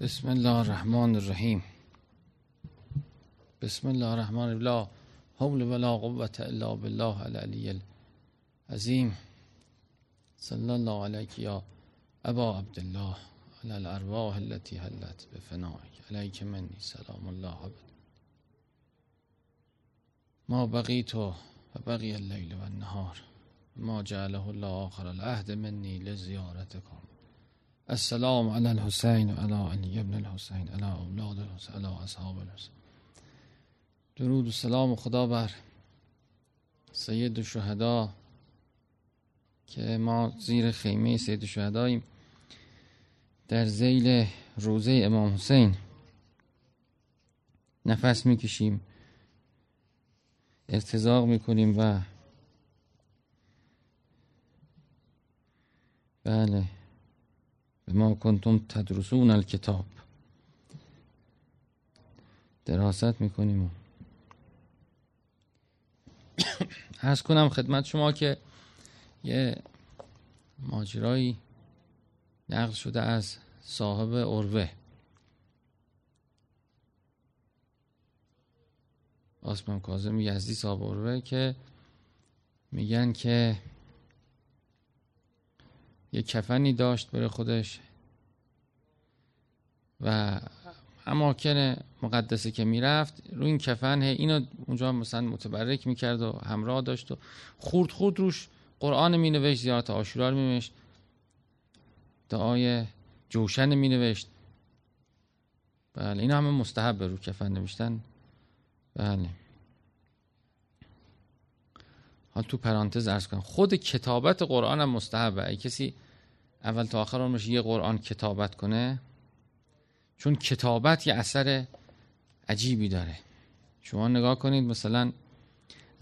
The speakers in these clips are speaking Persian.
بسم الله الرحمن الرحیم بسم الله الرحمن الرحیم لا حول ولا قوة الا بالله العلی العظیم صلی الله علیک یا ابا عبدالله علی الارواح التي حلت بفنائک علیک منی سلام الله عبد ما بقیت و بقی اللیل و ما جعله الله آخر العهد منی لزیارتکم السلام علی الحسین و علی علی ابن الحسین علی اولاد الحسین علی اصحاب الحسین. درود و سلام خدا بر سید شهدا که ما زیر خیمه سید شهداییم در زیل روزه امام حسین نفس می‌کشیم ارتزاق می‌کنیم و بله. ما کنتم تدرسون الکتاب. دراست می‌کنیم. ارز کنم خدمت شما که یه ماجرایی نقل شده از صاحب اروه. آسمان کازم یزدی صاحب اروه که میگن که یه کفنی داشت برای خودش. و اماکن مقدسه که می‌رفت روی این کفن اینو اونجا مثلا متبرک می‌کرد و همراه داشت و خورد خورد روش قرآن مینوشت زیارت آشورا رو مینوشت دعای جوشن مینوشت. بله این همه مستحب رو کفن نوشتن. بله. حال تو پرانتز ارز کنم خود کتابت قرآن هم مستحبه. ای کسی اول تا آخر عمرش یه قرآن کتابت کنه. چون کتابت یه اثر عجیبی داره. شما نگاه کنید مثلا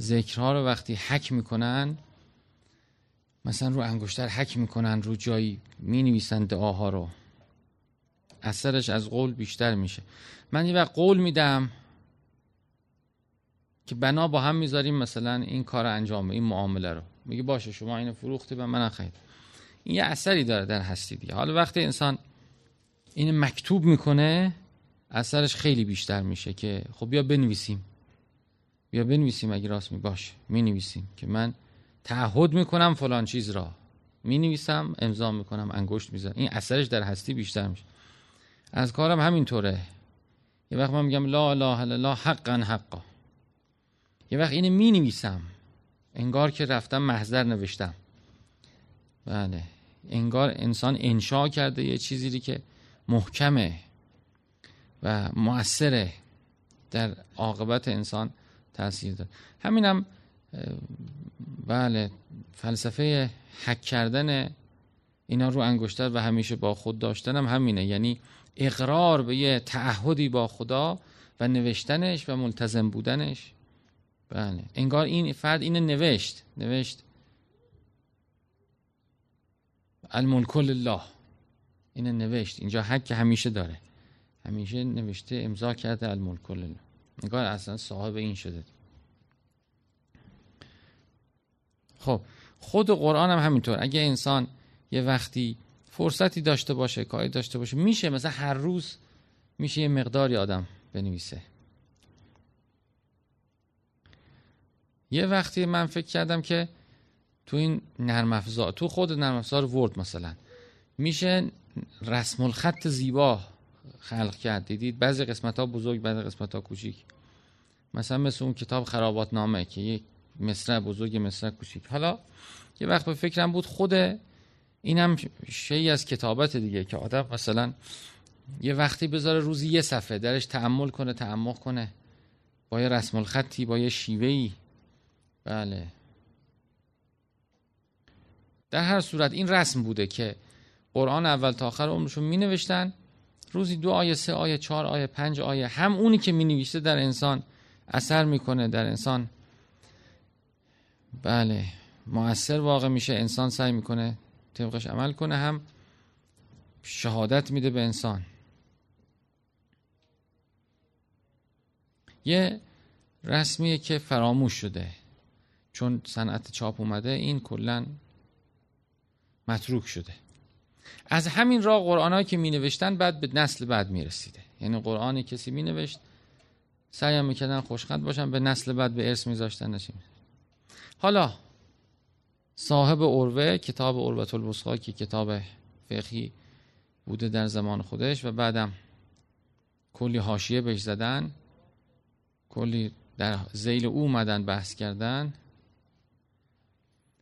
ذکرها رو وقتی حک می‌کنن مثلا رو انگشتر حک می‌کنن رو جایی می نویسن دعاها رو. اثرش از قول بیشتر میشه. من یه وقت قول میدم که بنا با هم می‌ذاریم مثلا این کار انجام این معامله رو. میگه باشه شما اینو فروختی و من خرید. این یه اثری داره در هستی دیگه. حالا وقتی انسان این مکتوب می‌کنه اثرش خیلی بیشتر میشه که خب بیا بنویسیم. بیا بنویسیم اگه راست می باشه. می نویسیم که من تعهد می‌کنم فلان چیز را. می نویسم امضا می‌کنم انگشت می‌زنم این اثرش در هستی بیشتر میشه. از کارم همینطوره. یه وقت من میگم لا الا الله حقا حقا. یه وقت اینو می نویسم انگار که رفتم محضر نوشتم. بله. انگار انسان انشا کرده یه چیزی که محکمه و مؤثره در عاقبت انسان تاثیر داره. همینم بله فلسفه حک کردن اینا رو انگشتر و همیشه با خود داشتن هم همینه. یعنی اقرار به یه تعهدی با خدا و نوشتنش و ملتزم بودنش. بله انگار این فرد اینو نوشت. نوشت الملک الله. اینو نوشت. اینجا حق همیشه داره. همیشه نوشته امضا کرده الملک الله. انگار اصلا صاحب این شده. خب خود قرآن هم همینطور. اگه انسان یه وقتی فرصتی داشته باشه کاری داشته باشه میشه مثلا هر روز میشه یه مقداری آدم بنویسه. یه وقتی من فکر کردم که تو این نرم افزار تو خود نرم افزار ورد مثلا. میشه رسم الخط زیبا خلق کرد دیدید؟ بعضی قسمت ها بزرگ بعضی قسمت ها کوچیک. مثلا مثل اون کتاب خرابات نامه که یک مصرع بزرگ مصرع کوچیک. حالا یه وقت به فکرم بود خود این هم شیعی از کتابت دیگه که آدم مثلا یه وقتی بذاره روزی یه صفحه درش تعمل کنه تعمق کنه. با یه رسم الخطی با یه شیوهی بله. در هر صورت این رسم بوده که قرآن اول تا آخر عمرشون می نوشتن روزی دو آیه سه آیه چهار آیه پنج آیه هم اونی که می نویسته در انسان اثر می‌کنه در انسان. بله مؤثر واقع میشه. انسان سعی می‌کنه طبقش عمل کنه هم شهادت میده به انسان. یه رسمیه که فراموش شده. چون صنعت چاپ اومده این کلا متروک شده. از همین راه قرآن که می نوشتن بعد به نسل بعد می رسیده یعنی قرآنی کسی می نوشت سعی می‌کردن خوشخط باشن به نسل بعد به ارث میذاشتن نشیم حالا صاحب اوروه کتاب اوروت الوسخا که کتاب فقهی بوده در زمان خودش و بعدم کلی حاشیه بهش زدن کلی در زیل او اومدن بحث کردن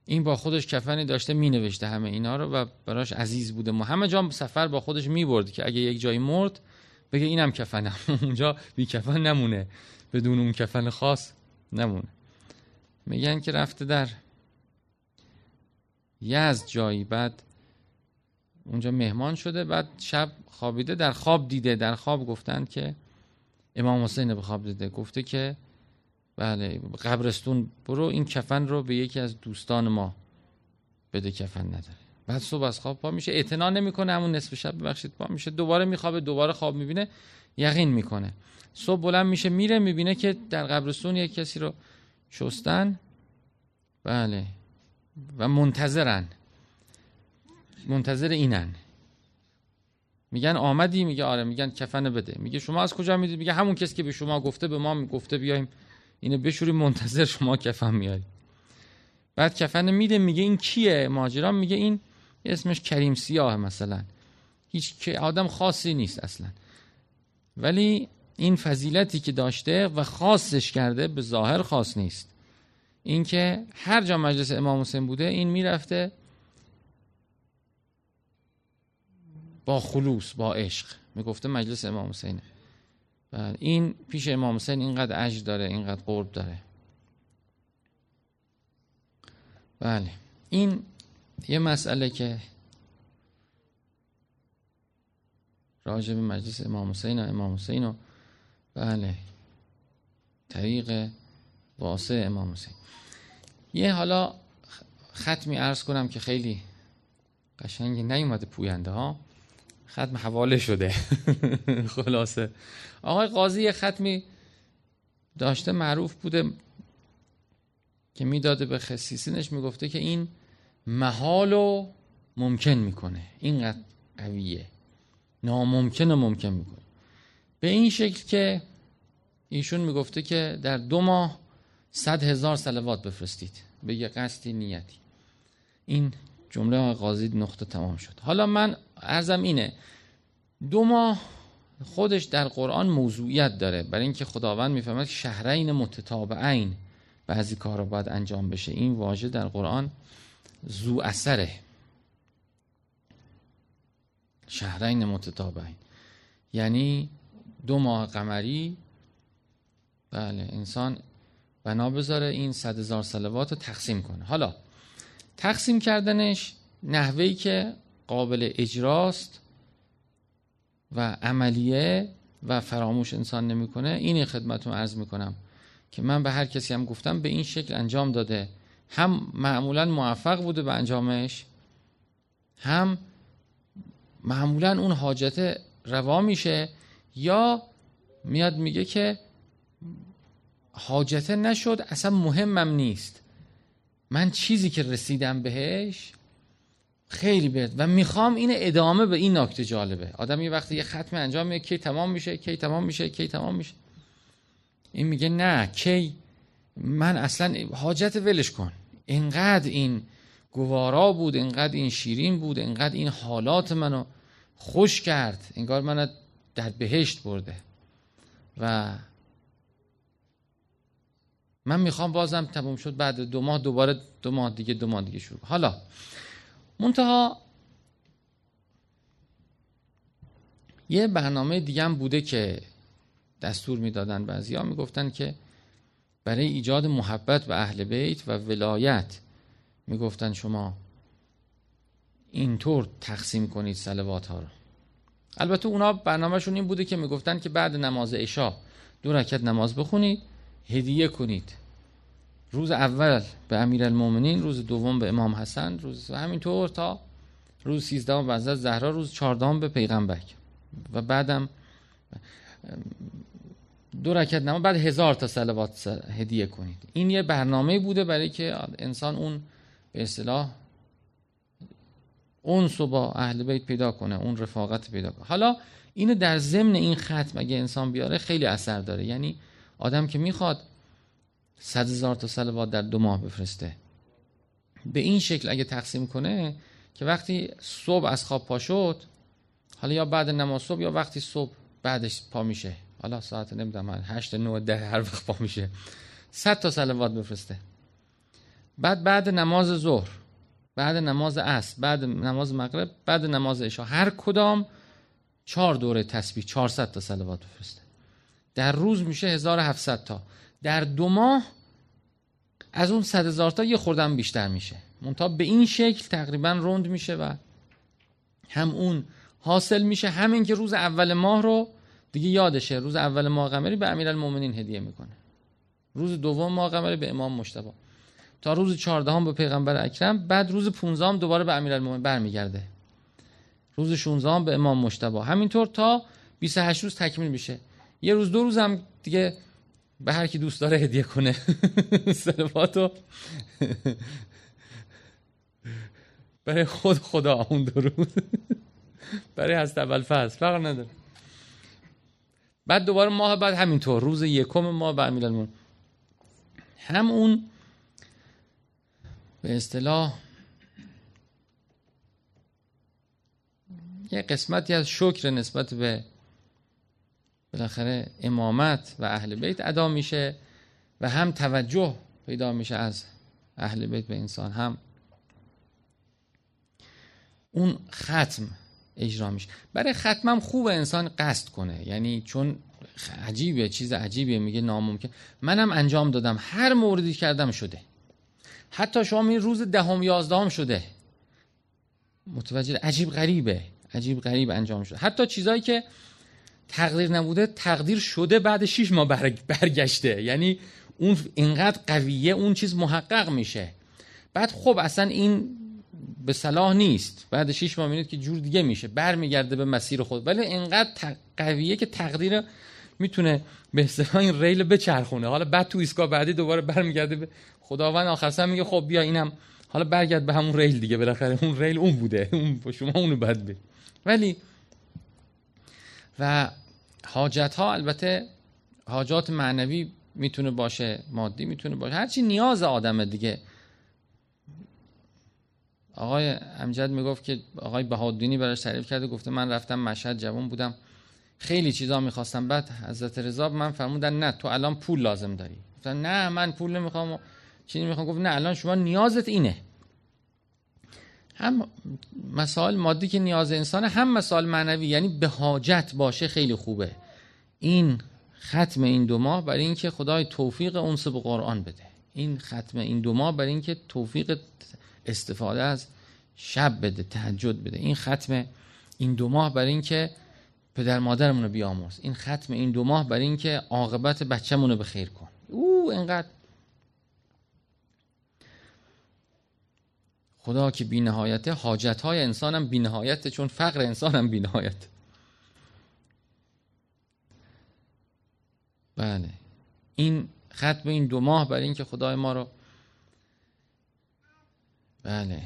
این با خودش کفنی داشته می نوشته همه اینا رو و براش عزیز بوده. همه جا سفر با خودش می برد که اگه یک جایی مرد بگه اینم کفنم. اونجا بی کفن نمونه. بدون اون کفن خاص نمونه. میگن که رفته در یزد جایی. بعد اونجا مهمان شده. بعد شب خوابیده. در خواب دیده. در خواب گفتن که امام حسین به خواب دیده. گفته که بله قبرستون برو این کفن رو به یکی از دوستان ما بده کفن نداره. بعد صبح از خواب پا میشه اعتنا نمی‌کنه همون نصف شب ببخشید پا میشه دوباره میخوابه دوباره خواب می‌بینه یقین می‌کنه. صبح بلند میشه میره می‌بینه که در قبرستون یک کسی رو شستن. بله. و منتظرن. منتظر اینن. میگن آمدی؟ میگه آره. میگن کفن بده. میگه شما از کجا می‌دید؟ میگه همون کسی که به شما گفته به ما گفته بیایم. اینو بشوریم منتظر شما کفن میاری بعد کفن میده میگه این کیه؟ ماجرا میگه این اسمش کریم سیاه مثلا. هیچ که آدم خاصی نیست اصلا. ولی این فضیلتی که داشته و خاصش کرده به ظاهر خاص نیست. اینکه هر جا مجلس امام حسین بوده این می‌رفته با خلوص با عشق. می‌گفته مجلس امام حسینه. این پیش امام حسین اینقدر عجل داره اینقدر قرب داره. بله. این یه مسئله که راجع به مجلس امام حسین و امام حسین و بله. طریق واسه امام حسین. یه حالا ختمی عرض کنم که خیلی قشنگ نیومده پوینده ها. ختم حواله شده. خلاصه. آقای قاضی یه ختمی داشته معروف بوده که می‌داده به خصیصینش می‌گفته که این محال و ممکن می‌کنه. اینقدر قویه. ناممکن و ممکن می‌کنه. به این شکل که ایشون می‌گفته که در دو ماه صد هزار سلوات بفرستید. به یه قصدی نیتی. این جمله قاضی نقطه تمام شد. حالا من ارزم اینه دو ماه خودش در قرآن موضوعیت داره. برای اینکه خداوند می‌فهمد شهرین متتابعین. بعضی کار رو باید انجام بشه. این واژه در قرآن زو اثره. شهرین متتابعین. یعنی دو ماه قمری بله انسان بنا بذاره این صد هزار سلوات رو تقسیم کنه. حالا تقسیم کردنش نحوهی که قابل اجراست و عملیه و فراموش انسان نمی‌کنه. این خدمتون عرض می‌کنم که من به هر کسی هم گفتم به این شکل انجام داده. هم معمولا موفق بوده به انجامش هم معمولا اون حاجت روا میشه یا میاد میگه که حاجته نشد اصلا مهمم نیست. من چیزی که رسیدم بهش خیلی بهت و می‌خوام این ادامه به این نکته جالبه. آدم یه وقتی یه ختم انجام میده کی تمام میشه کی تمام میشه کی تمام میشه. این میگه نه کی من اصلا حاجت ولش کن. اینقدر این گوارا بود اینقدر این شیرین بود اینقدر این حالات منو خوش کرد. انگار منو در بهشت برده. و من می‌خوام بازم تموم شد بعد دو ماه دوباره دو ماه دیگه دو ماه دیگه شروع. حالا منتها یه برنامه دیگه هم بوده که دستور می‌دادن بعضیا می‌گفتن که برای ایجاد محبت به اهل بیت و ولایت می‌گفتن شما اینطور تقسیم کنید سلوات ها رو. البته اونا برنامهشون این بوده که می‌گفتن که بعد نماز عشا دو رکت نماز بخونید هدیه کنید. روز اول به امیرالمومنین روز دوم به امام حسن روز همینطور تا روز سیزدهم به حضرت زهرا روز چهاردهم به پیغمبر. و بعدم دو رکت نماز بعد هزار تا صلوات هدیه کنید. این یه برنامه بوده برای که انسان اون به اصطلاح اونس با اهل بیت پیدا کنه اون رفاقت پیدا کنه. حالا اینو در ضمن این ختم اگه انسان بیاره خیلی اثر داره. یعنی آدم که می‌خواد صد هزار تا سلوات در دو ماه بفرسته. به این شکل اگه تقسیم کنه که وقتی صبح از خواب پا شد حالا یا بعد نماز صبح یا وقتی صبح بعدش پا میشه. حالا ساعت نمی‌دونم 8 9 ده هر وقت پا میشه. 100 تا صلوات بفرسته. بعد بعد نماز ظهر بعد نماز عصر بعد نماز مغرب بعد نماز عشا هر کدام چهار دوره تسبیح 400 تا صلوات بفرسته. در روز میشه 1700 تا. در دو ماه از اون 100 هزار تا یه خوردن بیشتر میشه. منتها به این شکل تقریبا روند میشه و هم اون حاصل میشه همین که روز اول ماه رو دیگه یادشه روز اول ماه قمری به امیرالمومنین هدیه می‌کنه. روز دوم ماه قمری به امام مشتبه. تا روز چهاردهم به پیغمبر اکرم بعد روز 15 دوباره به امیرالمومنین برمیگرده. روز 16 به امام مشتبه. همینطور تا 28 روز تکمیل میشه. یه روز دو روز هم دیگه به هر کی دوست داره هدیه کنه. سلواتو. برای خود خدا اون دو روز برای هست اول فصل. فرق نداره. بعد دوباره ماه بعد همینطور. روز یکم ماه به امیرالمومنین هم اون به اصطلاح یه قسمتی از شکر نسبت به بالاخره امامت و اهل بیت ادا میشه و هم توجه پیدا میشه از اهل بیت به انسان هم اون ختم اجرا میشه. برای ختمم خوب انسان قصد کنه. یعنی چون عجیبه چیز عجیبیه میگه ناممکن. منم انجام دادم. هر موردی کردم شده. حتی شما می روز دهم یازدهم شده. متوجه عجیب غریبه. عجیب غریب انجام شده. حتی چیزایی که تقدیر نبوده تقدیر شده بعد 6 ماه برگشته. یعنی اون اینقدر قویه اون چیز محقق میشه. بعد خب اصلا این به صلاح نیست. بعد 6 ماه می‌بینید که جور دیگه میشه. برمیگرده به مسیر خود. ولی اینقدر قویه که تقدیر می‌تونه به اصطلاح این ریل بچرخونه. حالا بعد تو ایستگاه بعدی دوباره برمیگرده به خداوند آخر میگه خب بیا اینم حالا برگرد به همون ریل دیگه. بالاخره اون ریل اون بوده. اون شما اونو بعد ولی و حاجت ها البته حاجات معنوی می‌تونه باشه مادی می‌تونه باشه. هرچی نیاز آدم دیگه. آقای امجد می‌گفت که آقای بهادینی براش تعریف کرده گفته من رفتم مشهد جوان بودم. خیلی چیزا می‌خواستم. بعد حضرت رضا من فرمودن نه تو الان پول لازم داری. گفتن نه من پول نمی‌خوام چی نمی‌خوام. گفت نه الان شما نیازت اینه. هم مسائل مادی که نیاز انسانه هم مسائل معنوی. یعنی به حاجت باشه خیلی خوبه. این ختم این دو ماه برای اینکه خدای توفیق اونس به قرآن بده. این ختم این دو ماه برای اینکه توفیق استفاده از شب بده تهجد بده. این ختم این دو ماه برای اینکه پدر مادرمون رو بیامرز. این ختم این دو ماه برای اینکه عاقبت بچه‌مون رو به خیر کن. او اینقدر خدا که بی نهایته حاجت های انسان هم چون فقر انسان هم بله. این ختم این دو ماه برای اینکه خدای ما رو بله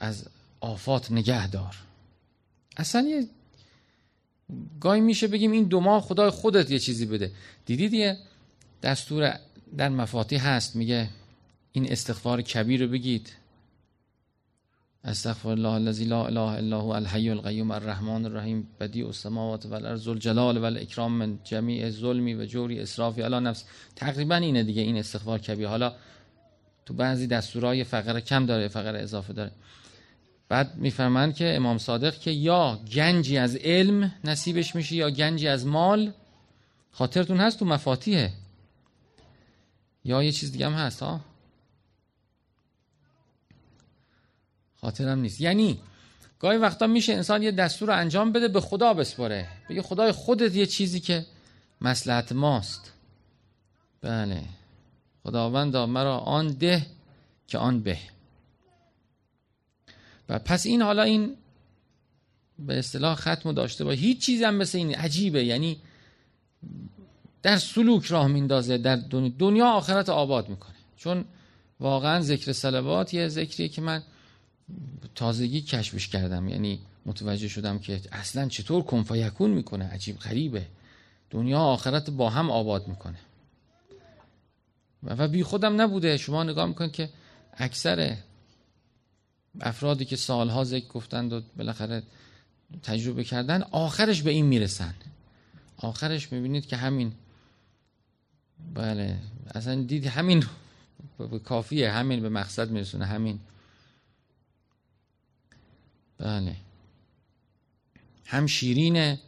از آفات نگه دار. اصلا یه گاهی میشه بگیم این دو ماه خدای خودت یه چیزی بده. دیدید یه دستور در مفاتی هست میگه این استغفار کبیر رو بگید. استغفر الله الذي لا اله الا هو الحي القيوم الرحمن الرحیم بدیع السماوات والارض الجلال والاکرام من جمیع ظلمی و جوری اسرافی نفس تقریبا اینه دیگه این استغفار کبیر حالا تو بعضی دستورهای فقره کم داره فقره اضافه داره بعد میفرمند که امام صادق که یا گنجی از علم نصیبش میشه یا گنجی از مال خاطرتون هست تو مفاتیحه یا یه چیز دیگه هم هست ها خاطرم نیست. یعنی گاهی وقتا میشه انسان یه دستور رو انجام بده به خدا بسپره. بگه خدای خودت یه چیزی که مسلحت ماست. بله. خداوندا مرا آن ده که آن به. و پس این حالا این به اصطلاح ختم داشته با هیچ چیزی هم مثل این عجیبه. یعنی در سلوک راه میندازه در دنیا, دنیا آخرت آباد می‌کنه. چون واقعا ذکر سلوات یه ذکریه که من تازگی کشفش کردم. یعنی متوجه شدم که اصلا چطور کنفایکون می‌کنه؟ عجیب غریبه. دنیا آخرت با هم آباد می‌کنه. و بی خودم نبوده. شما نگاه می‌کنید که اکثر افرادی که سالها ذکر گفتند و بالاخره تجربه کردن آخرش به این می‌رسن. آخرش می‌بینید که همین بله اصلا دید همین کافیه. همین به مقصد میرسونه. همین بله. هم شیرینه.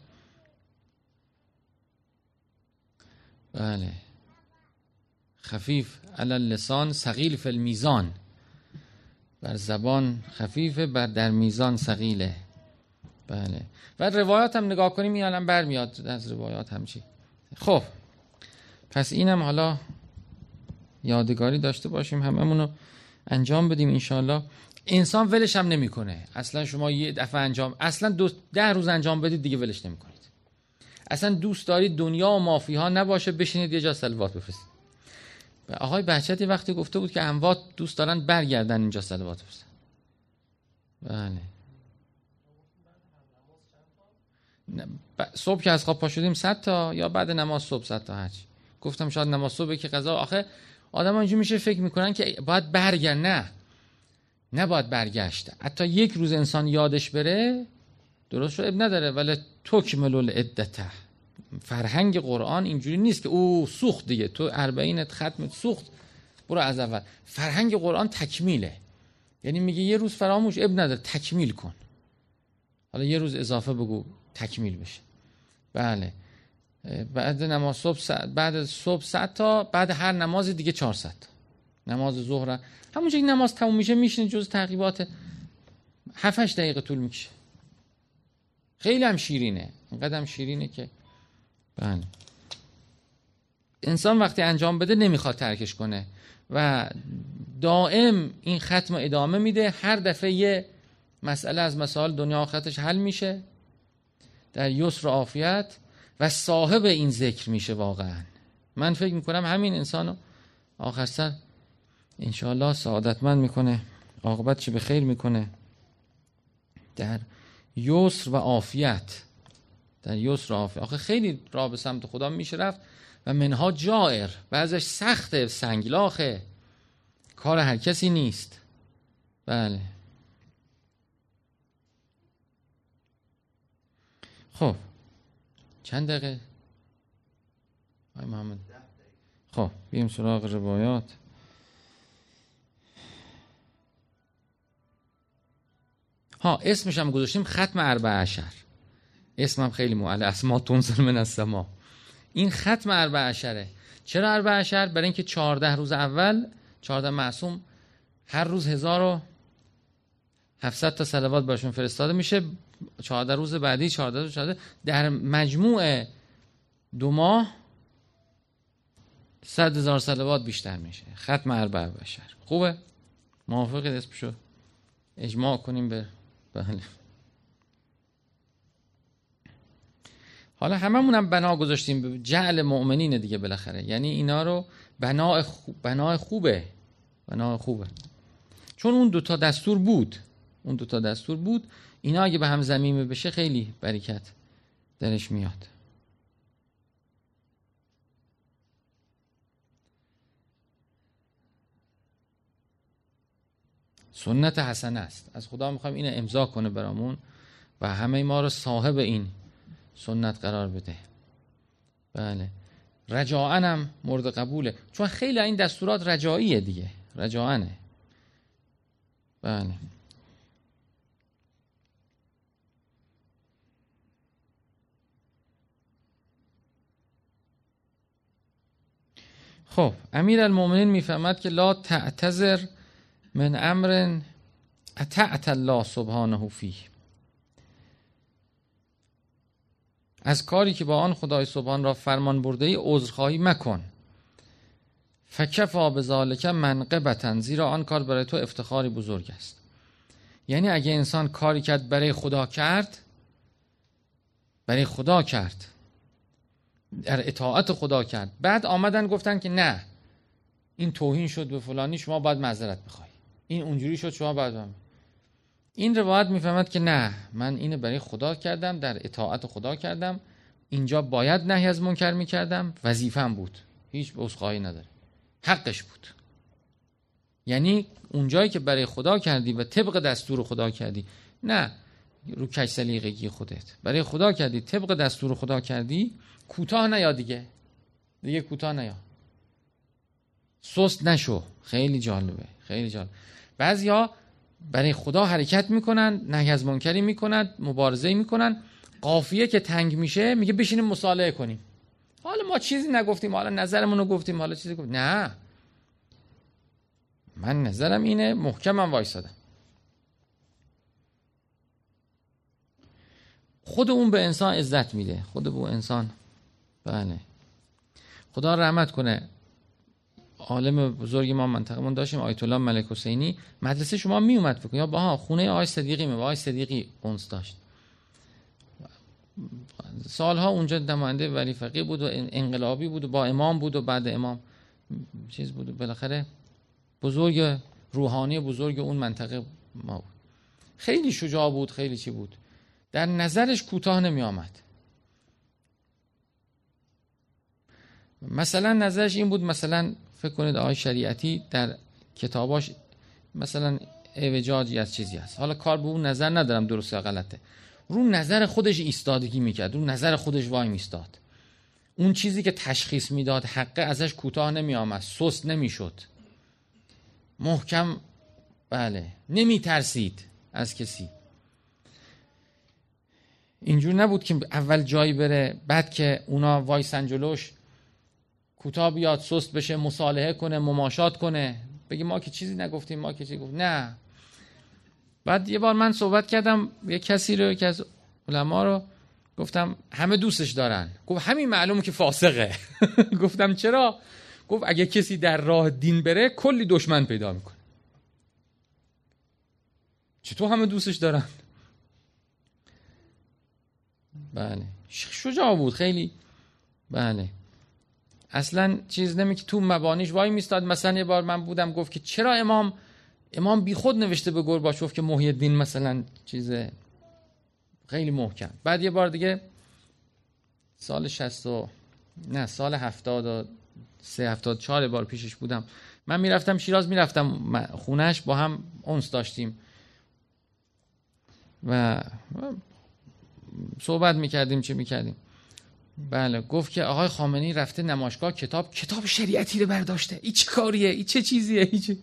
بله. خفیف علی لسان سقیل فی المیزان. بر زبان خفیفه بر در میزان سقیله بله. و روایات هم نگاه کنیم این الان برمیاد از روایات همچی. خب. پس اینم حالا یادگاری داشته باشیم هممونو انجام بدیم انشالله انسان ولش هم نمی‌کنه. اصلا شما یه دفعه انجام اصلا دو ده روز انجام بدید دیگه ولش نمی‌کنید. اصلا دوست دارید دنیا و مافی ها نباشه بشینید یه جا سلوات بفرستید. آقای بهچتی وقتی گفته بود که اموات دوست دارن برگردن اینجا سلوات بفرستن. بله. صبح که از خواب پا شدیم 100 تا یا بعد نماز صبح 100 تا هرچی. گفتم شاید نماز صبح که قضا آخه آدم اینجوری میشه فکر می‌کنن که باید برگرد نه. نباید برگشت. حتی یک روز انسان یادش بره درست شد اب نداره. ولی تکمل العدته فرهنگ قرآن اینجوری نیست که او سوخت دیگه. تو اربعینت ختم سوخت. برو از اول. فرهنگ قرآن تکمیله. یعنی میگه یه روز فراموش اب نداره تکمیل کن. حالا یه روز اضافه بگو تکمیل بشه. بله. بعد نماز صبح بعد صبح 100 تا بعد هر نماز دیگه 400 نماز ظهر همونجا این نماز تموم میشه میشین جز تعقیبات 7 دقیقه طول می‌کشه. خیلی هم شیرینه. اینقدر هم شیرینه که بله. انسان وقتی انجام بده نمی‌خواد ترکش کنه. و دائم این ختم ادامه میده. هر دفعه یه مسئله از مسائل دنیا آخرتش حل میشه. در یسر و عافیت. و صاحب این ذکر میشه واقعا. من فکر می‌کنم همین انسانو آخر سر انشاءالله سعادتمند می‌کنه. عاقبت چه به خیر می‌کنه. در یسر و عافیت. در یسر و عافیت. آخه خیلی راه به سمت خدا میشه رفت و منها جائر بعضش سخته سنگلاخه کار هر کسی نیست. بله. خب. چند دقیقه؟ آی محمد. خب بیم سراغ روایات. ها اسمش هم گذاشتیم ختم اربع عشر. اسمم خیلی معله اسما تنزل من السما این ختم اربع عشره. چرا اربع عشر؟ برای اینکه چهارده روز اول چهارده معصوم هر روز هزار و هفتصد تا صلوات براشون فرستاده میشه. چهارده روز بعدی چهارده روز چهارده. در مجموع دو ماه صد هزار صلوات بیشتر میشه. ختم اربع بشر خوبه؟ موافق اسمشو اجماع کنیم به بله. حالا هممون هم بنا گذاشتیم. جعل مؤمنین دیگه بالاخره. یعنی اینا رو بنا خوب بنا خوبه. بنا خوبه. چون اون دوتا دستور بود. اون دوتا دستور بود. اینا اگه به هم زمینه بشه خیلی برکت درش میاد. سنت حسنه است. از خدا می‌خوایم اینو امضا کنه برامون و همه ما رو صاحب این سنت قرار بده. بله. رجاعن هم مورد قبوله. چون خیلی این دستورات رجاعیه دیگه. رجاعنه. بله. خب امیر المومنین می‌فهمد که لا تعتذر من امر اتعت الله سبحانه فیه. از کاری که با آن خدای سبحان را فرمان برده ای عذرخواهی مکن. فکفا به ذالک منقبتا زیرا آن کار برای تو افتخاری بزرگ است. یعنی اگه انسان کاری کرد برای خدا کرد برای خدا کرد. در اطاعت خدا کرد. بعد آمدن گفتن که نه این توهین شد به فلانی شما باید معذرت بخوای این اونجوری شد شما باید این روایت می‌فهمد که نه من اینو برای خدا کردم در اطاعت خدا کردم. اینجا باید نهی از منکر می‌کردم وظیفم بود. هیچ عذرخواهی نداره. حقش بود. یعنی اونجایی که برای خدا کردی و طبق دستور خدا کردی. نه رو کش سلیقگی خودت. برای خدا کردی طبق دستور خدا کردی کوتاه نیا دیگه. دیگه کوتاه نیا. سست نشو. خیلی جالبه. خیلی جالب. بعضیا برای خدا حرکت می‌کنن نهی از منکری می‌کنن مبارزه می‌کنن. قافیه که تنگ میشه میگه بشینیم مصالحه کنیم. حالا ما چیزی نگفتیم حالا نظرمون رو گفتیم حالا چیزی گفتیم. نه. من نظرم اینه محکمم وایسادم. خود اون به انسان عزت میده. خود به انسان بله. خدا رحمت کنه. عالم بزرگی ما منطقمون داشتیم آیت الله ملک حسینی. مدرسه شما می اومد فکر یا با خونه آقای صدیقی می آقای صدیقی اونس داشت. سالها اونجا نماینده ولی فقیه بود و انقلابی بود و با امام بود و بعد امام چیز بود. و بالاخره بزرگ روحانی بزرگ اون منطقه ما بود. خیلی شجاع بود خیلی چی بود. در نظرش کوتاه نمی آمد مثلا نظرش این بود مثلا فکر کنید آقای شریعتی در کتاباش مثلا اوجاجی از چیزی هست. حالا کار به اون نظر ندارم درست یا غلطه. رو نظر خودش ایستادگی می‌کرد. رو نظر خودش وای میستاد اون چیزی که تشخیص می‌داد حقه ازش کوتاه نمی آمد سست نمی‌شد. محکم بله. نمی ترسید از کسی. اینجور نبود که اول جایی بره بعد که اونا وای سنجلوش کوتاه بیاد سست بشه مصالحه کنه مماشات کنه. بگی ما که چیزی نگفتیم ما که چیزی گفت؟ نه. بعد یه بار من صحبت کردم یه کسی رو که از علما رو گفتم همه دوستش دارن. گفت همین معلومه که فاسقه. گفتم چرا؟ گفت اگه کسی در راه دین بره کلی دشمن پیدا می‌کنه. چطور همه دوستش دارن؟ بله. شجاع بود خیلی. بله. اصلا چیز نمی که تو مبانیش وای میستاد. مثلا یه بار من بودم گفت که چرا امام امام بی خود نوشته به گرباچوف که محی الدین مثلا چیز خیلی محکم. بعد یه بار دیگه سال 60 و نه سال 70 و سه هفتاد چهار بار پیشش بودم. من می‌رفتم شیراز می‌رفتم خونش با هم اونس داشتیم. و صحبت می‌کردیم چه می‌کردیم. بله گفت که آقای خامنی رفته نمایشگاه کتاب کتاب شریعتی رو برداشته. این چه کاریه؟ این چه چیزیه؟ این چه...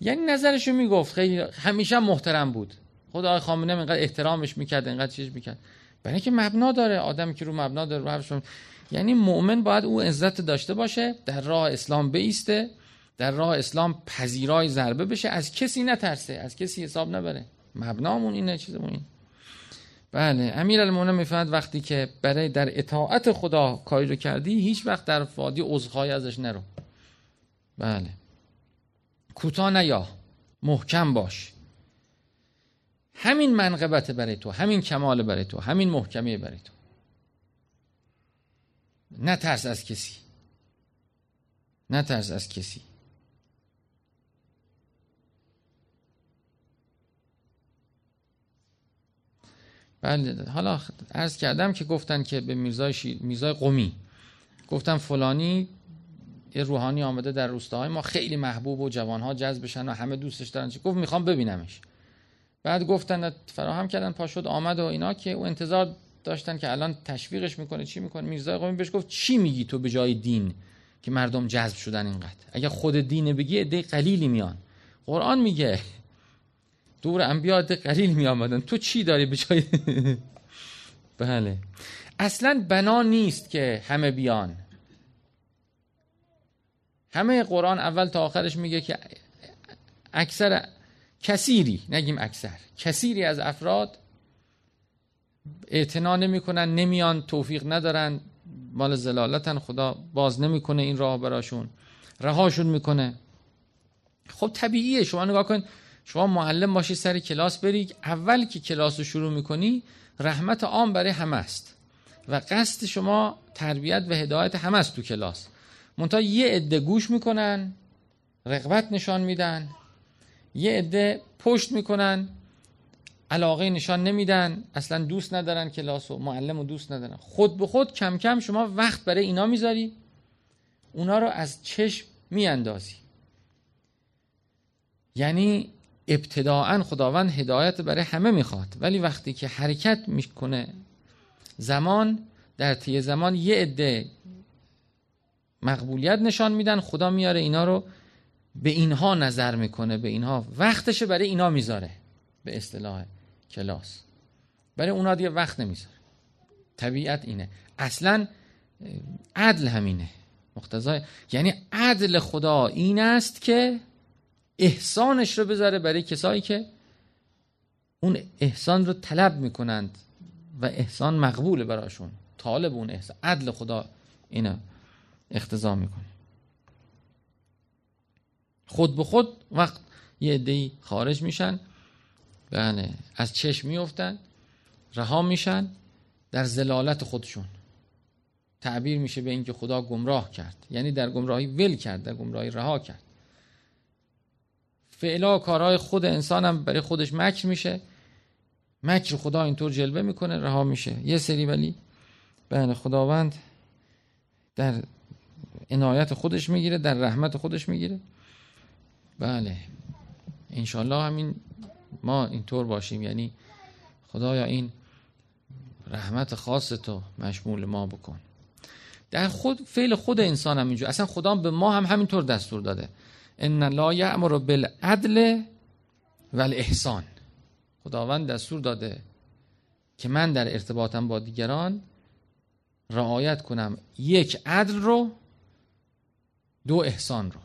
یعنی نظرشو می‌گفت. خیلی همیشه محترم بود. خود آقای خامنه اینقدر احترامش می‌کرد اینقدر چیز می‌کرد. برای که مبنا داره آدمی که رو مبنا داره رو یعنی مؤمن باید او عزت داشته باشه در راه اسلام بیسته در راه اسلام پذیرای ضربه بشه. از کسی نترسه از کسی حساب نبره. مبنامون اینه چیزمون این بله امیر المومنین می‌فهمد وقتی که برای در اطاعت خدا کاری رو کردی هیچ وقت در فادی عذرخواهی ازش نرو. بله. کوتاه نیا. محکم باش. همین منقبت برای تو همین کمال برای تو همین محکمه برای تو. نترس از کسی. نترس از کسی. بله حالا عرض کردم که گفتن که به میرزای, شی... میرزای قومی. گفتن فلانی یه روحانی آمده در روستاهای ما خیلی محبوب و جوانها جذبشن و همه دوستش دارن. گفت می‌خوام ببینمش. بعد گفتن فراهم کردن پاشد آمد و اینا که او انتظار داشتن که الان تشویقش می‌کنه چی می‌کنه؟ میرزای قومی بهش گفت چی میگی تو به جای دین که مردم جذب شدن اینقدر؟ اگه خود دین بگی عده قلیلی میان. قرآن میگه دور انبیا قلیل می آمدن. تو چی داری به جای بله. اصلا بنا نیست که همه بیان. همه قرآن اول تا آخرش میگه که اکثر کثیری نگیم اکثر کثیری از افراد اعتنا نمی‌کنن نمیان توفیق ندارن مال زلالتن خدا باز نمی‌کنه این راه براشون رهاشون می‌کنه. خب طبیعیه شما نگاه کن شما معلم باشی سر کلاس بری اول که کلاس رو شروع می‌کنی رحمت عام برای همه است. و قصد شما تربیت و هدایت همه است تو کلاس. منتها یه عده گوش می‌کنن رغبت نشان میدن. یه عده پشت می‌کنن علاقه نشان نمیدن. اصلا دوست ندارن کلاس و معلم و دوست ندارن. خود به خود کم کم شما وقت برای اینا می‌ذاری. اونا رو از چشم میاندازی. یعنی ابتداعا خداوند هدایت برای همه می‌خواد. ولی وقتی که حرکت می‌کنه زمان در طی زمان یه عده مقبولیت نشان میدن خدا میاره اینا رو به اینها نظر می‌کنه به اینها وقتش برای اینا می‌ذاره به اصطلاح کلاس. برای اونا دیگه وقت نمی‌ذاره. طبیعت اینه. اصلا عدل همینه. مقتضای یعنی عدل خدا این است که احسانش رو بذاره برای کسایی که اون احسان رو طلب می‌کنند و احسان مقبول براشون. طالب اون احسان عدل خدا اینو اختضا می‌کنه. خود به خود وقت یه عده‌ای خارج میشن. بله از چشم میفتن رها میشن در زلالت خودشون. تعبیر میشه به اینکه خدا گمراه کرد. یعنی در گمراهی ول کرد در گمراهی رها کرد. فعلا کارهای خود انسان هم برای خودش مکر میشه. مکر خدا اینطور جلوه می‌کنه رها میشه. یه سری ولی بله خداوند در عنایت خودش می‌گیره در رحمت خودش می‌گیره. بله. انشالله همین ما اینطور باشیم. یعنی خدایا این رحمت خاص تو مشمول ما بکن. در خود فعل خود انسان هم اینجور. اصلا خدا به ما هم همینطور دستور داده. ان لا یأمر بالعدل و الاحسان خداوند دستور داده که من در ارتباطم با دیگران رعایت کنم یک عدل رو دو احسان رو.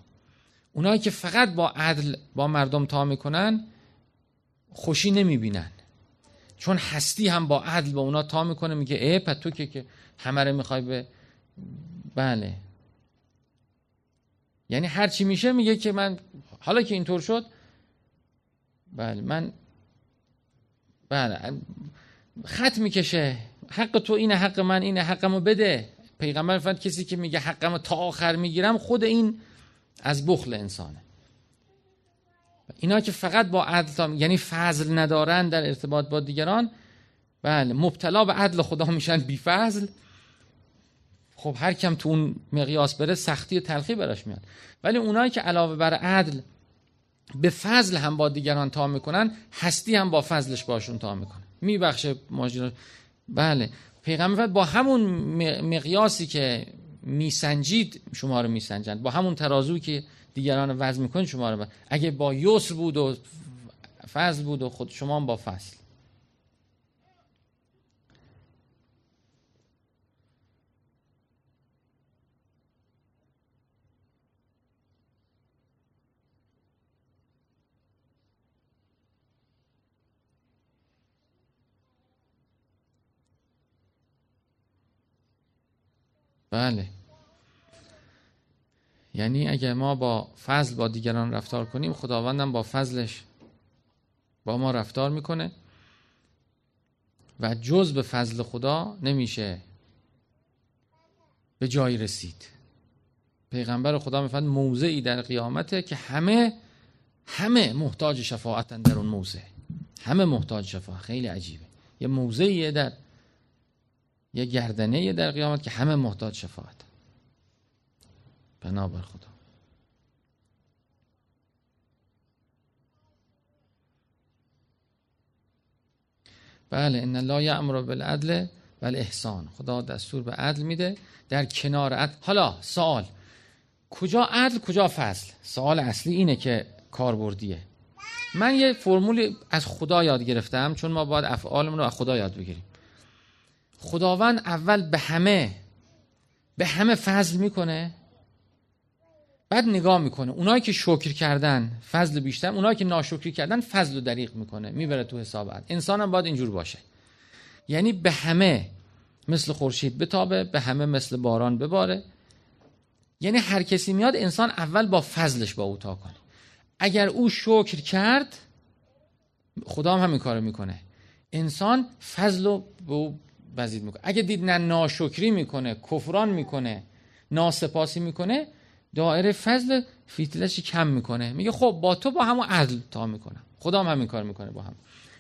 اونایی که فقط با عدل با مردم تا می‌کنن خوشی نمی‌بینن. چون هستی هم با عدل با اونا تا می‌کنه میگه ای پس تو که که همه رو می‌خوای به بله. یعنی هر چی میشه میگه که من حالا که اینطور شد بله من بله خط می‌کشه حق تو اینه حق من اینه حقمو بده. پیغمبر فرد کسی که میگه حقمو تا آخر می‌گیرم خود این از بخل انسانه. اینا که فقط با عدل یعنی فضل ندارن در ارتباط با دیگران بله مبتلا به عدل خدا میشن بی فضل خب هر کم تو اون مقیاس بره سختی و تلخی براش میاد. ولی اونایی که علاوه بر عدل به فضل هم با دیگران تا می‌کنن هستی هم با فضلش باشون تا می‌کنه میبخشه ماجرا. بله. پیغمبر با همون مقیاسی که میسنجید شما رو میسنجند. با همون ترازو که دیگران وزن می‌کنید شما رو اگه با یسر بود و فضل بود و خود شما با فضل. بله. یعنی اگر ما با فضل با دیگران رفتار کنیم خداوندم با فضلش با ما رفتار می‌کنه و جز به فضل خدا نمیشه به جایی رسید. پیغمبر خدا میفرد موضعی در قیامته که همه همه محتاج شفاعتن در اون موضع. همه محتاج شفاعت. خیلی عجیبه. یه موضعیه در یه گردنه در قیامت که همه محتاج شفاعت. بنابر خدا. بله ان لا یامر بالعدل احسان خدا دستور به عدل میده در کنار عدل. حالا سوال کجا عدل کجا فضل؟ سوال اصلی اینه که کاربردیه. من یه فرمولی از خدا یاد گرفتم چون ما باید افعالمون رو از خدا یاد بگیریم. خداوند اول به همه به همه فضل می‌کنه بعد نگاه می‌کنه. اونایی که شکر کردن فضل بیشتر اونایی که ناشکری کردن فضل و دریق می‌کنه می‌بره تو حسابت انسان هم باید اینجور باشه. یعنی به همه مثل خورشید بتابه به همه مثل باران بباره. یعنی هر کسی میاد انسان اول با فضلش با او تا کنه. اگر او شکر کرد خدا هم همین کارو می‌کنه. انسان فضل رو بزید می‌کنه. اگه دید نه ناشکری می‌کنه کفران می‌کنه ناسپاسی می‌کنه دایره فضل فیتلش کم می‌کنه. میگه خب با تو با همون عدل تا می‌کنم. خدا هم همین کار می‌کنه با هم.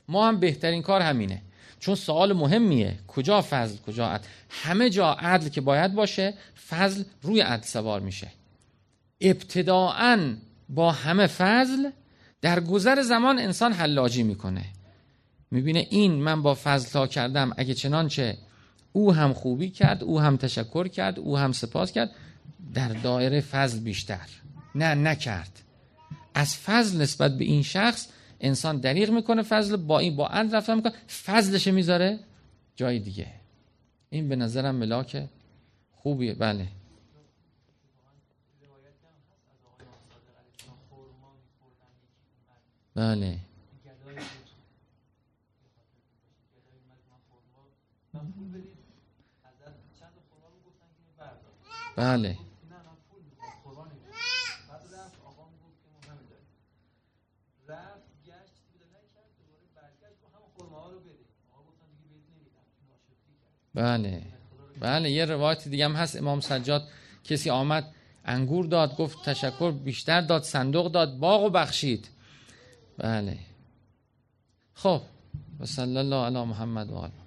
ما هم بهترین کار همینه. چون سوال مهمیه. کجا فضل کجا عدل؟ همه جا عدل که باید باشه فضل روی عدل سوار میشه. ابتداعا با همه فضل در گذر زمان انسان حلاجی می‌کنه. می‌بینه این من با فضل تا کردم اگه چنانچه او هم خوبی کرد او هم تشکر کرد او هم سپاس کرد در دایره فضل بیشتر. نه نکرد. از فضل نسبت به این شخص انسان دریغ می‌کنه فضل با این با اند رفتن می‌کنه فضلش می‌ذاره جای دیگه. این به نظرم ملاک خوبیه. بله. بله. بله. بله. بله یه روایت دیگه هم هست. امام سجاد کسی آمد انگور داد گفت تشکر بیشتر داد صندوق داد باغ و بخشید. بله. خب. و صلی الله علی محمد و آله.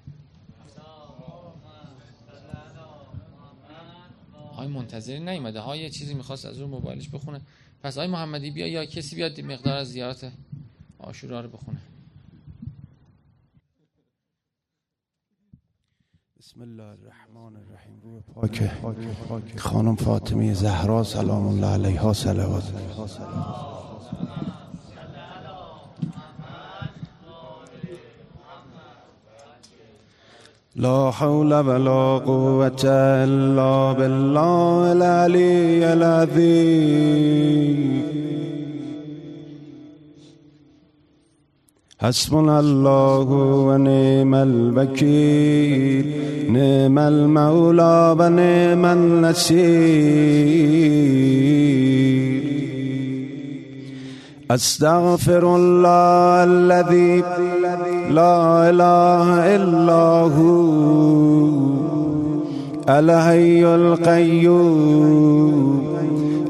های منتظری نیومده. های یه چیزی می‌خواست از اون موبایلش بخونه. پس آی محمدی بیا یا کسی بیاد مقدار از زیارت آشورا رو بخونه. بسم الله الرحمن الرحیم. روح پاک. خانم فاطمه زهرا سلام الله علیها صلوات. لا حول ولا قوة إلا بالله العلي العظيم. حسبنا الله ونعم الوكيل. نعم المولى ونعم النصير. أستغفر الله الذي لا إله إلا هو. الحي القيوم.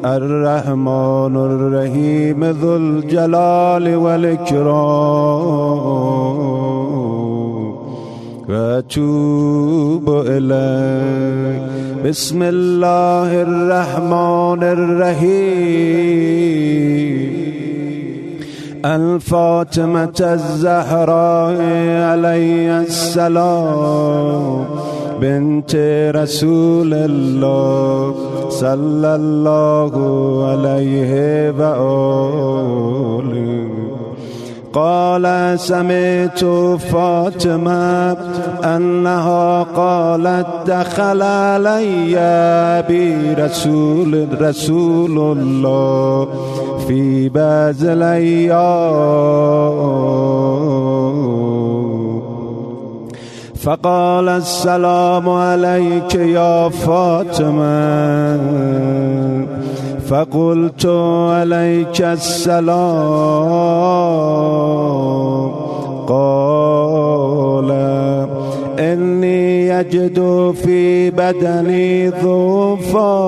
الرحمن الرحيم ذو الجلال والإكرام. وأتوب إليك بسم الله الرحمن الرحيم. الفاطمة الزهراء عليه السلام بنت رسول الله صلى الله عليه وآله قال سمعت فاطمة أنها قالت دخل علي برسول رسول الله في بعض فقال السلام عليك يا فاطمة. فقلت عليك السلام. قال إني يجد في بدني ضعفا.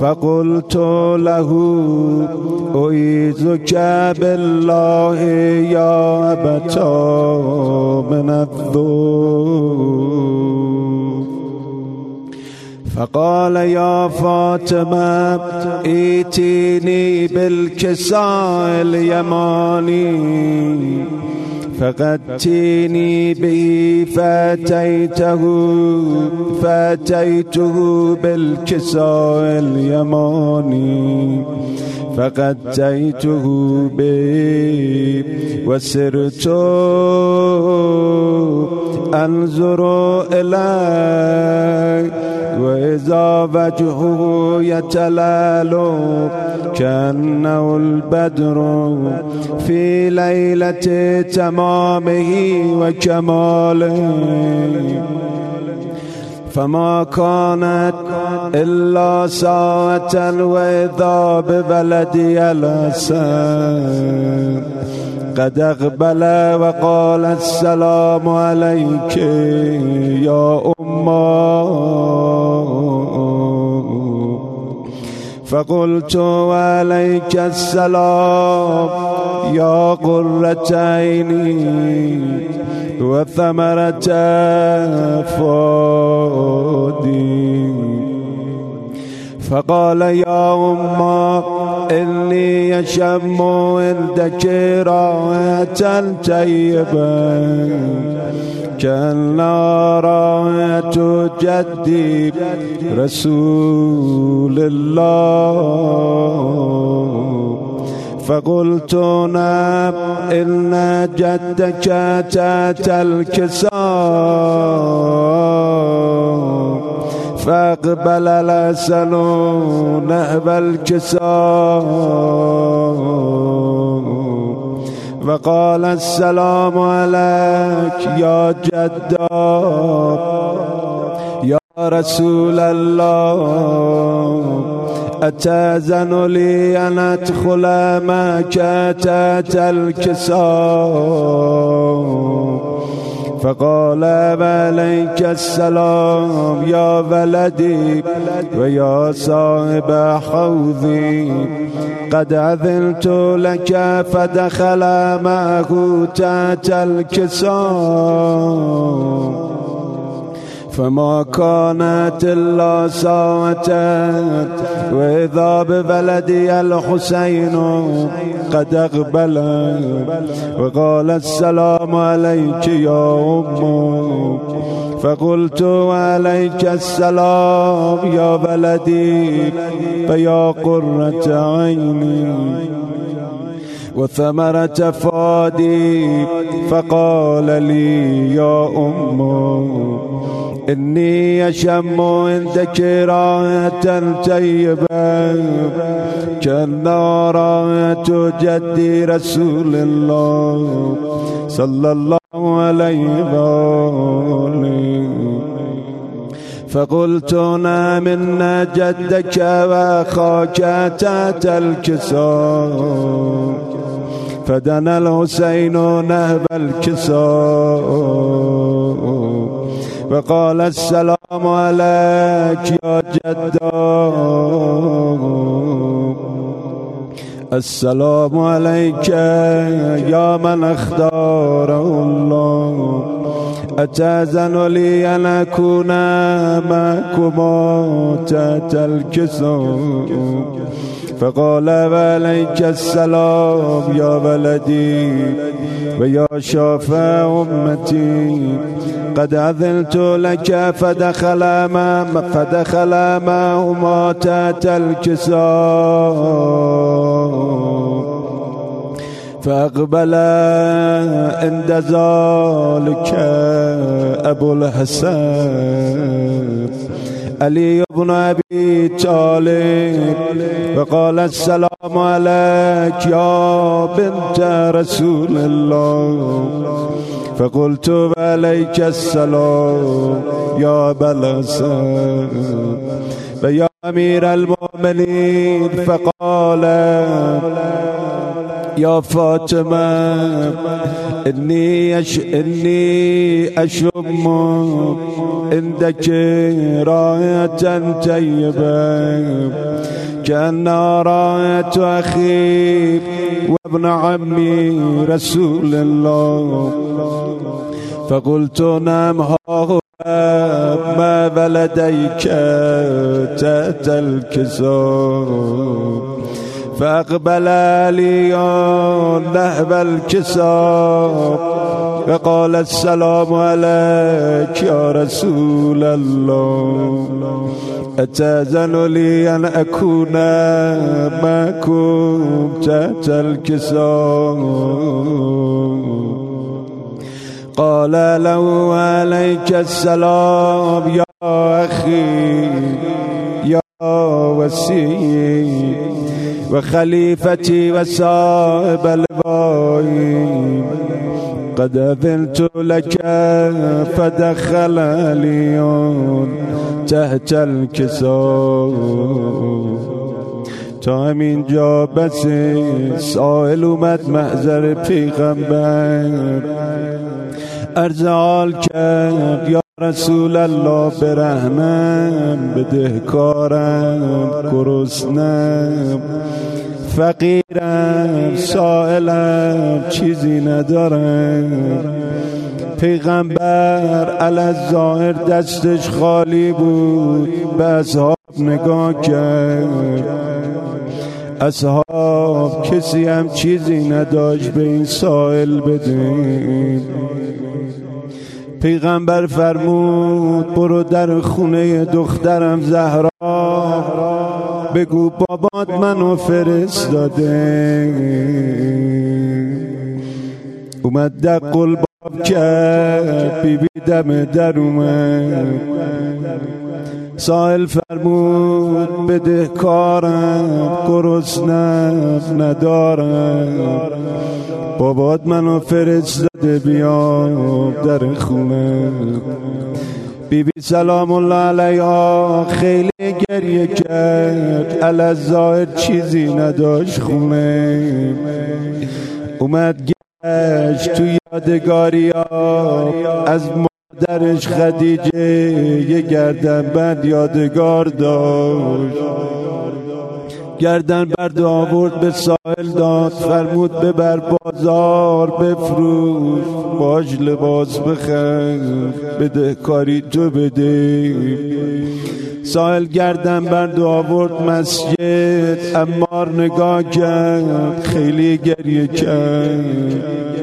فقلت له أعيذك بالله يا أبتا من الذوب فقال يا فاطمة ائتيني بالكساء اليماني. فقدتيني به فأتيته فأتيته بالكساء اليماني. فقديته به وسرت أنظر إليه. وإذا وجهه يتلال كأنه البدر في ليلة تمامه وكماله فما كانت إلا ساعة وإذا ببلدي الأسد قد أقبل وقال السلام عليك يا أمة. فقلت وعليك السلام. يا قرة عيني وثمرة فؤادي فقال يا أمة إني يشم عندك راية طيبة كلا راية جدي رسول الله. فقلت نعم إن جدك تات الكسار فاقبل الأسل نهب الكسار فقال السلام عليك يا جدا يا رسول الله. أتأذن لي أن أدخل معك تات الكسار فقال عليك السلام يا ولدي ويا صاحب حوضي. قد أذنت لك فدخل معه تات الكسار فما كانت إلا ساعة. وإذا ببلدي الحسين قد أقبل وقال السلام عليك يا أم. فقلت عليك السلام يا بلدي فيا قرة عيني. وثمرة فادي فقال لي يا أم إني أشم عندك راية طيبة كأنها راية جدي رسول الله صلى الله عليه وآله. فقلت نام إن جدك وأخاك تات الكسار فدنا الحسين نهب الكسار وقال السلام عليك يا جدا السلام عليك يا من اختاره الله. أتأذن لي أن أكون معكم تحت الكسور فقال وعليك السلام يا ولدي ويا شافع أمتي. قد أذنت لك فدخل ما فدخل معهما تحت الكسار فأقبل عند ذلك أبو الحسن. علي بن أبي طالب وقال السلام عليك يا بنت رسول الله. فقلت عليك السلام يا بلسان فيا أمير المؤمنين فقال يا فاطمة إني أش... إني أشم عندك راية طيبة كأن راية أخي وابن عمي رسول الله. فقلت نعم ها ما بلديك تحت الكسور فأقبل لي نهب الكسار فقال السلام عليك يا رسول الله. أتأذن لي أن أكون معكم تحت الكسار قال له عليك السلام يا أخي يا وسيم وخليفتي وصاحب الباي قد أذنت لك فدخل ليون تحت الكسور تا همین جا بس سائل اومد محضر پیغمبر. ارزال کرد یا رسول الله برحمم بدهکارم گرسنم. فقیرم سائلم چیزی ندارم. پیغمبر علی ظاهر دستش خالی بود به اصحاب نگاه کرد. اصحاب کسی هم چیزی نداشت به این سائل بده پیغمبر فرمود برو در خونه دخترم زهرا. بگو بابات منو فرستاده. اومد دق باب کرد بی بی دم در اومد. سائل فرمود بده کارم گرسنم ندارم. بابات منو فرستاده بیام در خونه بی بی سلام الله علیها خیلی گریه کرد. الازایر چیزی نداشت خونه. اومد گشت تو یادگاری ها. از مادرش خدیجه یه گردن بند یادگار داشت. گردن برد آورد به ساحل داد فرمود ببر بازار بفروش. باش لباس بخر بده کاری تو بده. ساحل گردن برد آورد مسجد امار نگاه کرد خیلی گریه کرد.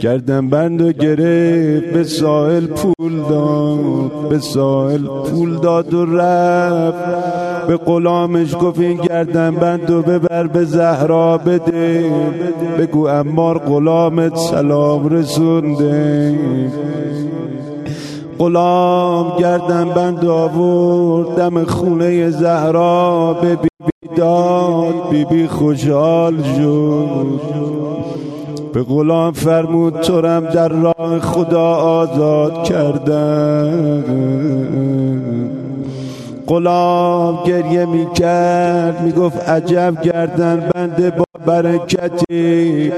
گردن بند و گرفت به ساحل پول داد به ساحل پول داد و رفت. به غلامش گفت این گردن بند و ببر به زهرا بده. بگو امار غلامت سلام رسونده. غلام گردن بند آورد دم خونه زهرا به بی بی داد بی بی خوشحال شد. به غلام فرمود تورم در راه خدا آزاد کردن. غلام گریه می کرد می گفت عجب گردن بنده با برکتی.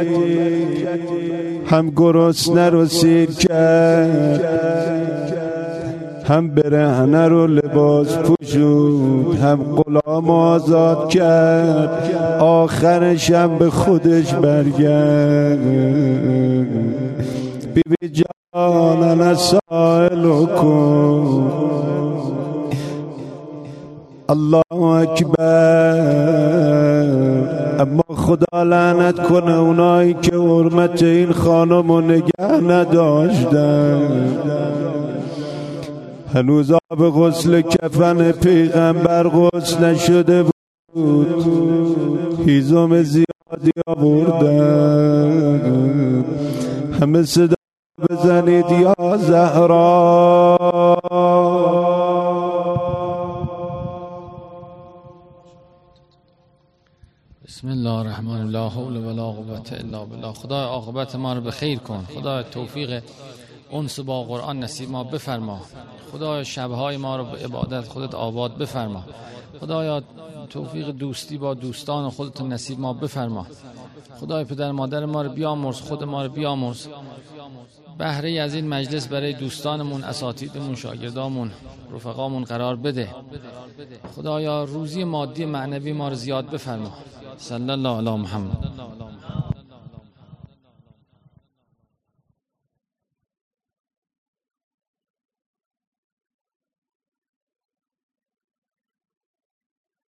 هم گرسنه رو سیر کرد. هم برهنه رو لباس پوشود هم غلام آزاد کرد آخرش هم به خودش برگرد. بی بی جان انا سائل کن. الله اکبر. اما خدا لعنت کنه اونایی که حرمت این خانم رو نگه نداشتن. هنوز آب غسل کفن پیغمبر غسل نشده بود. هیزم زیادی آوردن. همه صدا بزنید یا زهرا. بسم الله الرحمن الله حول ولا قوت الا بالله. خدا عاقبت ما رو به خیر کن. خدا توفیق انس با قرآن نصیب ما بفرما. خدا شبهای ما رو به عبادت خودت آباد بفرما. خدایا توفیق دوستی با دوستان خودت نصیب ما بفرما. خدای پدر مادر ما رو بیامرز خود ما رو بیامرز. بهره از این مجلس برای دوستانمون اساتیدمون شاگردامون رفقامون قرار بده. خدایا روزی مادی معنوی ما رو زیاد بفرما. صلی الله علی محمد.